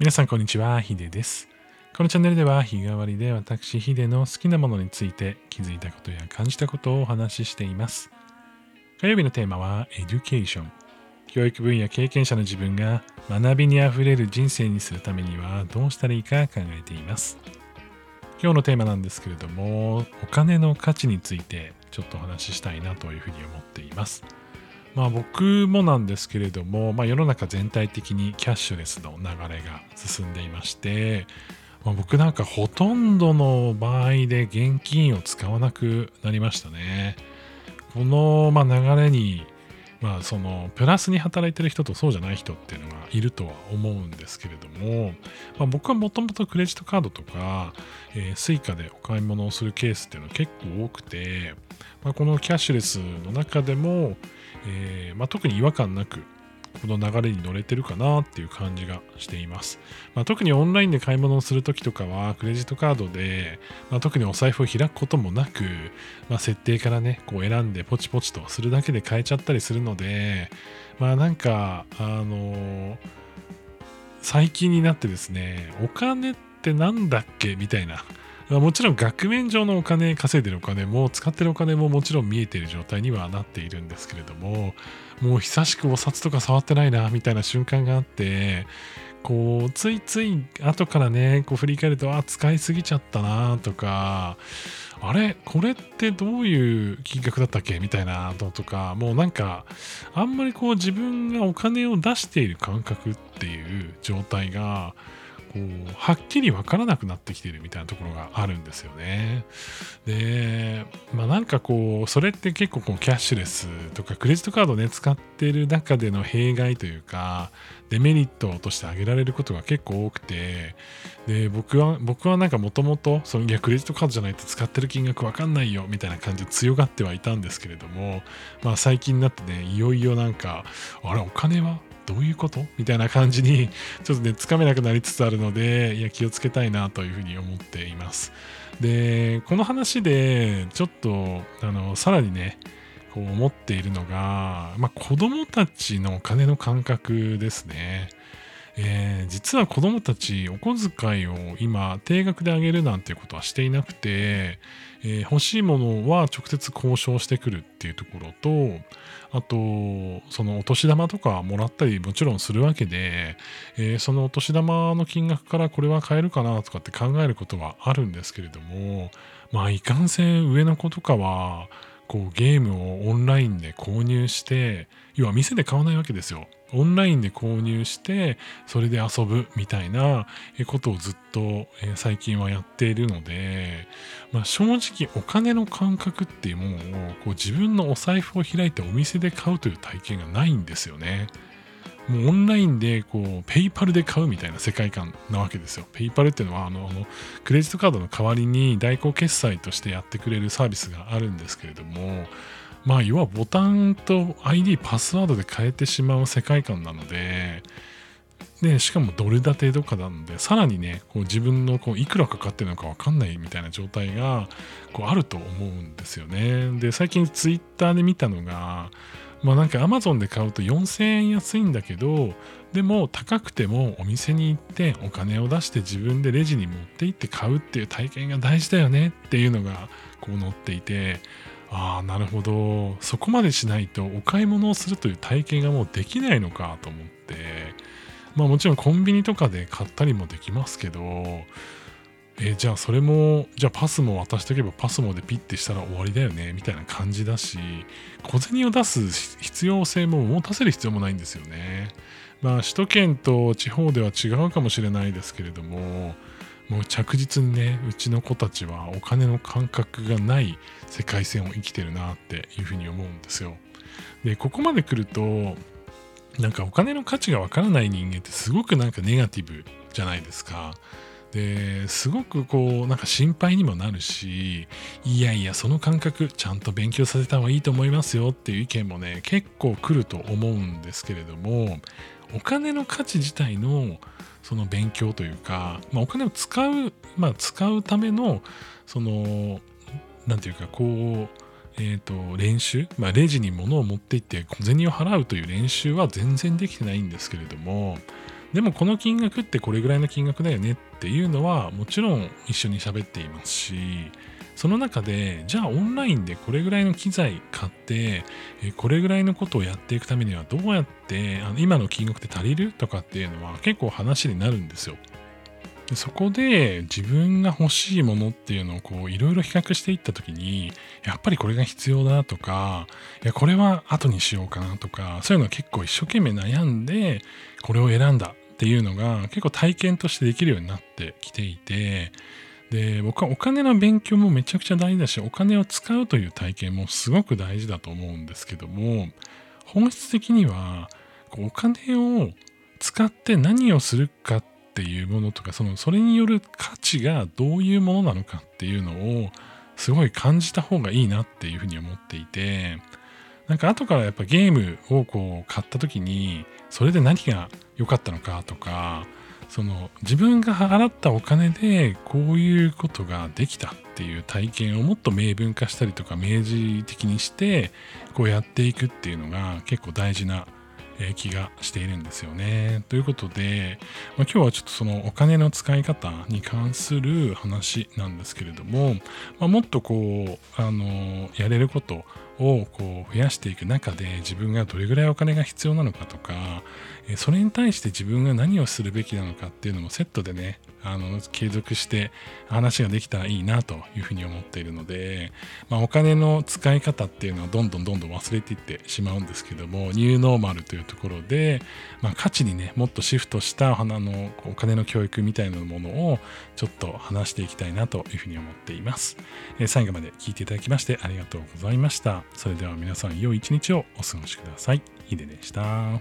皆さんこんにちは、ヒデです。このチャンネルでは日替わりで私ヒデの好きなものについて気づいたことや感じたことをお話ししています。火曜日のテーマはエデュケーション。教育分野経験者の自分が学びにあふれる人生にするためにはどうしたらいいか考えています。今日のテーマなんですけれども、お金の価値についてちょっとお話ししたいなというふうに思っています。まあ僕もなんですけれども、まあ、世の中全体的にキャッシュレスの流れが進んでいまして、まあ、僕なんかほとんどの場合で現金を使わなくなりましたね。このまあ流れにまあそのプラスに働いてる人とそうじゃない人っていうのがいるとは思うんですけれども、まあ、僕はもともとクレジットカードとか、えー、Suica でお買い物をするケースっていうのは結構多くて、まあ、このキャッシュレスの中でも、えーまあ、特に違和感なくこの流れに乗れてるかなっていう感じがしています。まあ、特にオンラインで買い物をするときとかは、クレジットカードで、まあ、特にお財布を開くこともなく、まあ、設定からね、こう選んでポチポチとするだけで買えちゃったりするので、まあなんか、あのー最近になってですね、お金ってなんだっけ？みたいな。もちろん額面上のお金、稼いでるお金も使ってるお金ももちろん見えている状態にはなっているんですけれども、もう久しくお札とか触ってないな、みたいな瞬間があって、こう、ついつい後からね、こう振り返ると、あ、使いすぎちゃったな、とか、あれ？これってどういう金額だったっけみたいなのとか、もうなんか、あんまりこう自分がお金を出している感覚っていう状態が、こうはっきり分からなくなってきてるみたいなところがあるんですよね。で、まあなんかこう、それって結構こうキャッシュレスとかクレジットカードね、使ってる中での弊害というか、デメリットとして挙げられることが結構多くて、で、僕は、僕はなんかもともと、いや、クレジットカードじゃないと使ってる金額わかんないよ、みたいな感じで強がってはいたんですけれども、まあ最近になってね、いよいよなんか、あれ、お金はどういうこと？みたいな感じに、ちょっとね、つかめなくなりつつあるので、いや、気をつけたいなというふうに思っています。で、この話で、ちょっと、あの、さらにね、こう思っているのが、まあ、子供たちのお金の感覚ですね。えー実は子供たちお小遣いを今定額であげるなんていうことはしていなくて、えー欲しいものは直接交渉してくるっていうところとあとそのお年玉とかもらったりもちろんするわけで、えーそのお年玉の金額からこれは買えるかなとかって考えることはあるんですけれどもまあいかんせん上の子とかはこうゲームをオンラインで購入して要は店で買わないわけですよオンラインで購入してそれで遊ぶみたいなことをずっと最近はやっているので、まあ、正直お金の感覚っていうものをこう自分のお財布を開いてお店で買うという体験がないんですよね。もうオンラインでこうペイパルで買うみたいな世界観なわけですよ。ペイパルっていうのはあのクレジットカードの代わりに代行決済としてやってくれるサービスがあるんですけれどもまあ要はボタンと ID パスワードで変えてしまう世界観なのででしかもドル建てとかなのでさらにねこう自分のこういくらかかってるのか分かんないみたいな状態がこうあると思うんですよね。で最近ツイッターで見たのがまあなんか Amazon で買うと4000円安いんだけどでも高くてもお店に行ってお金を出して自分でレジに持って行って買うっていう体験が大事だよねっていうのがこう載っていてああなるほど。そこまでしないとお買い物をするという体験がもうできないのかと思って。まあもちろんコンビニとかで買ったりもできますけどえじゃあそれもじゃあパスも渡しておけばパスモでピッてしたら終わりだよねみたいな感じだし小銭を出す必要性も持たせる必要もないんですよね。まあ首都圏と地方では違うかもしれないですけれどももう着実にねうちの子たちはお金の感覚がない世界線を生きてるなっていうふうに思うんですよ。でここまで来るとなんかお金の価値がわからない人間ってすごくなんかネガティブじゃないですか。ですごくこうなんか心配にもなるしいやいやその感覚ちゃんと勉強させた方がいいと思いますよっていう意見もね結構来ると思うんですけれどもお金の価値自体のその勉強というか、まあ、お金を使う、まあ、使うためのそのなんていうかこうえー、と練習、まあ、レジに物を持って行って小銭を払うという練習は全然できてないんですけれどもでもこの金額ってこれぐらいの金額だよねっていうのはもちろん一緒に喋っていますしその中でじゃあオンラインでこれぐらいの機材買ってこれぐらいのことをやっていくためにはどうやってあの今の金額で足りるとかっていうのは結構話になるんですよ。そこで自分が欲しいものっていうのをこういろいろ比較していった時にやっぱりこれが必要だとかいやこれは後にしようかなとかそういうのは結構一生懸命悩んでこれを選んだっていうのが結構体験としてできるようになってきていてで僕はお金の勉強もめちゃくちゃ大事だしお金を使うという体験もすごく大事だと思うんですけども本質的にはお金を使って何をするかっていうものとかそのそれによる価値がどういうものなのかっていうのをすごい感じた方がいいなっていうふうに思っていてなんか後からやっぱゲームをこう買った時にそれで何が良かったのかとかその自分が払ったお金でこういうことができたっていう体験をもっと明文化したりとか明示的にしてこうやっていくっていうのが結構大事な気がしているんですよね。ということで、まあ、今日はちょっとそのお金の使い方に関する話なんですけれども、まあ、もっとこう、あの、やれることをこう増やしていく中で自分がどれぐらいお金が必要なのかとか、それに対して自分が何をするべきなのかっていうのもセットでね、あの継続して話ができたらいいなというふうに思っているので、まあ、お金の使い方っていうのはどんどんどんどん忘れていってしまうんですけどもニューノーマルというところで、まあ、価値にねもっとシフトした花のお金の教育みたいなものをちょっと話していきたいなというふうに思っています、え、最後まで聞いていただきましてありがとうございました。それでは皆さん良い一日をお過ごしください。ヒデでした。